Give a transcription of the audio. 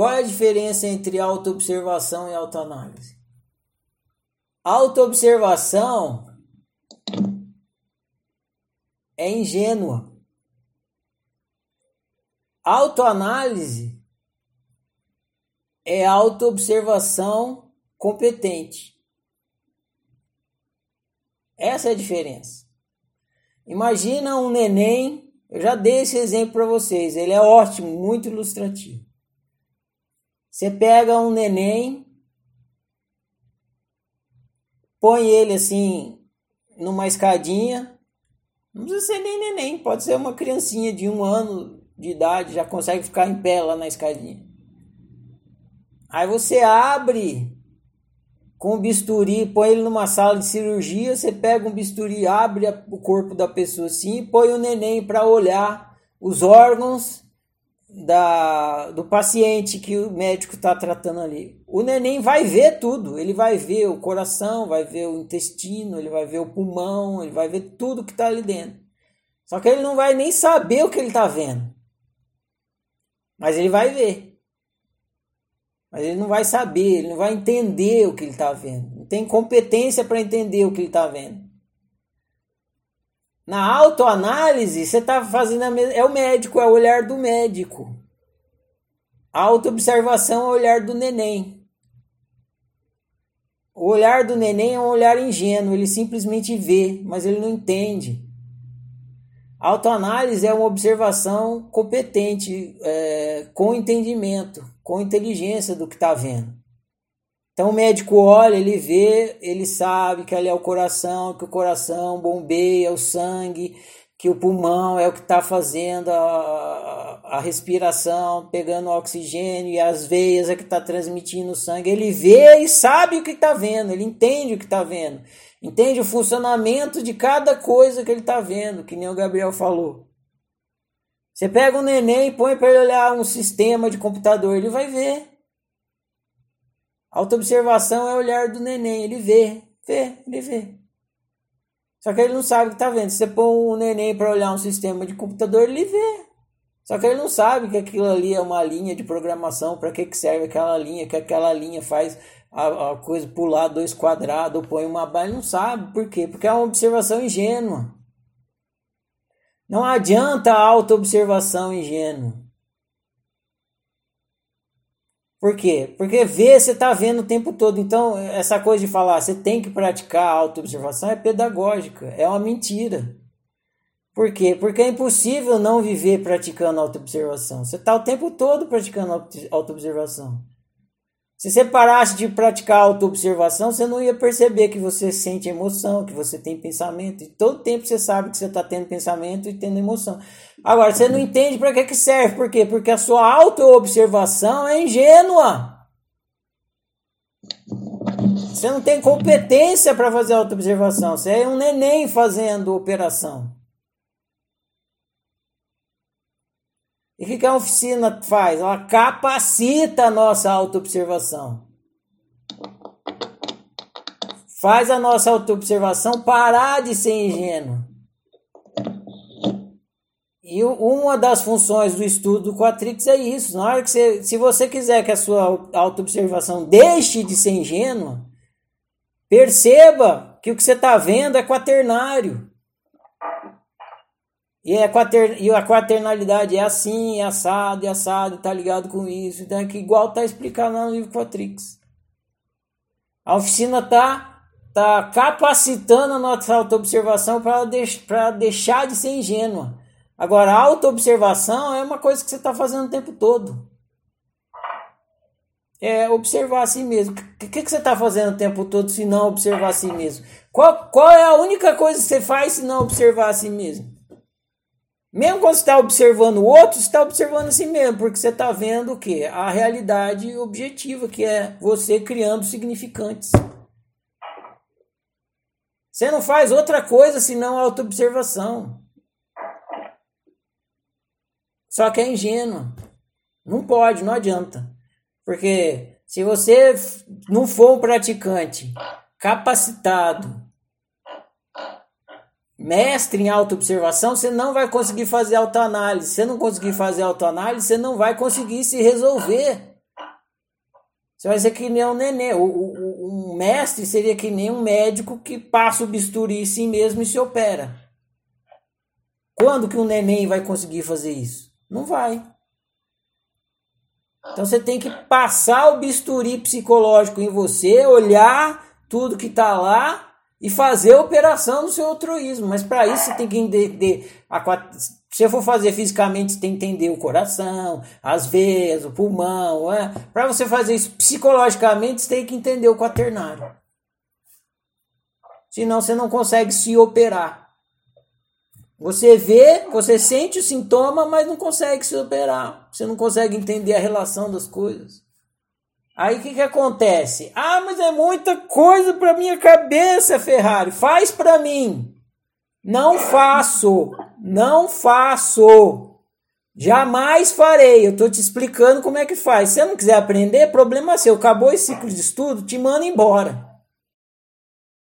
Qual é a diferença entre autoobservação e autoanálise? Autoobservação é ingênua. Autoanálise é autoobservação competente. Essa é a diferença. Imagina um neném, eu já dei esse exemplo para vocês, ele é ótimo, muito ilustrativo. Você pega um neném, põe ele assim numa escadinha, não precisa ser nem neném, pode ser uma criancinha de um ano de idade, já consegue ficar em pé lá na escadinha. Aí você abre com bisturi, põe ele numa sala de cirurgia, você pega um bisturi, abre o corpo da pessoa assim põe o neném para olhar os órgãos da, do paciente que o médico está tratando ali. O neném vai ver tudo, ele vai ver o coração, vai ver o intestino, ele vai ver o pulmão, ele vai ver tudo que está ali dentro. Só que ele não vai nem saber o que ele está vendo. Mas ele vai ver. Mas ele não vai saber, ele não vai entender o que ele está vendo. Não tem competência para entender o que ele está vendo. Na autoanálise, você está fazendo a mesma. É o médico, é o olhar do médico. A autoobservação é o olhar do neném. O olhar do neném é um olhar ingênuo, ele simplesmente vê, mas ele não entende. A autoanálise é uma observação competente, é, com entendimento, com inteligência do que está vendo. Então o médico olha, ele vê, ele sabe que ali é o coração, que o coração bombeia o sangue, que o pulmão é o que está fazendo a, a, respiração, pegando oxigênio, e as veias é que está transmitindo o sangue. Ele vê e sabe o que está vendo, ele entende o que está vendo, entende o funcionamento de cada coisa que ele está vendo, que nem o Gabriel falou. Você pega um neném e põe para ele olhar um sistema de computador, ele vai ver. Autoobservação é o olhar do neném, ele vê, vê, ele vê. Só que ele não sabe o que está vendo. Se você põe um neném para olhar um sistema de computador, ele vê. Só que ele não sabe que aquilo ali é uma linha de programação, para que, que serve aquela linha, que aquela linha faz a, a coisa pular dois quadrados, ou põe uma barra, ele não sabe. Por quê? Porque é uma observação ingênua. Não adianta a auto-observação ingênua. Por quê? Porque ver você está vendo o tempo todo. Então, essa coisa de falar você tem que praticar autoobservação é pedagógica, é uma mentira. Por quê? Porque é impossível não viver praticando autoobservação. Você está o tempo todo praticando autoobservação. Se você parasse de praticar autoobservação, você não ia perceber que você sente emoção, que você tem pensamento. E todo tempo você sabe que você está tendo pensamento e tendo emoção. Agora, você não entende para que, que serve. Por quê? Porque a sua autoobservação é ingênua. Você não tem competência para fazer autoobservação. Você é um neném fazendo operação. E o que, que a oficina faz? Ela capacita a nossa autoobservação. Faz a nossa autoobservação parar de ser ingênua. E uma das funções do estudo do Quatrix é isso. Na hora que você, se você quiser que a sua autoobservação deixe de ser ingênua, perceba que o que você está vendo é quaternário. E, é e a quaternalidade é assim, é assado, é assado, tá ligado com isso. Então é que igual tá explicado no livro Quatrix. A oficina tá, tá capacitando a nossa autoobservação para deix, deixar de ser ingênua. Agora, autoobservação é uma coisa que você está fazendo o tempo todo. É observar a si mesmo. O que, que, você está fazendo o tempo todo se não observar a si mesmo? Qual, qual é a única coisa que você faz se não observar a si mesmo? Mesmo quando você está observando o outro, você está observando a si mesmo, porque você está vendo o que? A realidade objetiva, que é você criando significantes. Você não faz outra coisa senão autoobservação. Só que é ingênuo. Não pode, não adianta. Porque se você não for um praticante capacitado, mestre em autoobservação, você não vai conseguir fazer autoanálise. Se você não conseguir fazer autoanálise, você não vai conseguir se resolver. Você vai ser que nem um nenê. O, o, um mestre seria que nem um médico que passa o bisturi em si mesmo e se opera. Quando que um neném vai conseguir fazer isso? Não vai. Então você tem que passar o bisturi psicológico em você, olhar tudo que está lá e fazer a operação do seu altruísmo. Mas para isso você tem que entender. A, se você for fazer fisicamente, você tem que entender o coração, as veias, o pulmão. É? Para você fazer isso psicologicamente, você tem que entender o quaternário. Senão você não consegue se operar. Você vê, você sente o sintoma, mas não consegue se operar. Você não consegue entender a relação das coisas. Aí o que, que acontece? Ah, mas é muita coisa para minha cabeça, Ferrari. Faz para mim. Não faço. Não faço. Jamais farei. Eu estou te explicando como é que faz. Se você não quiser aprender, problema seu. Acabou esse ciclo de estudo, te manda embora.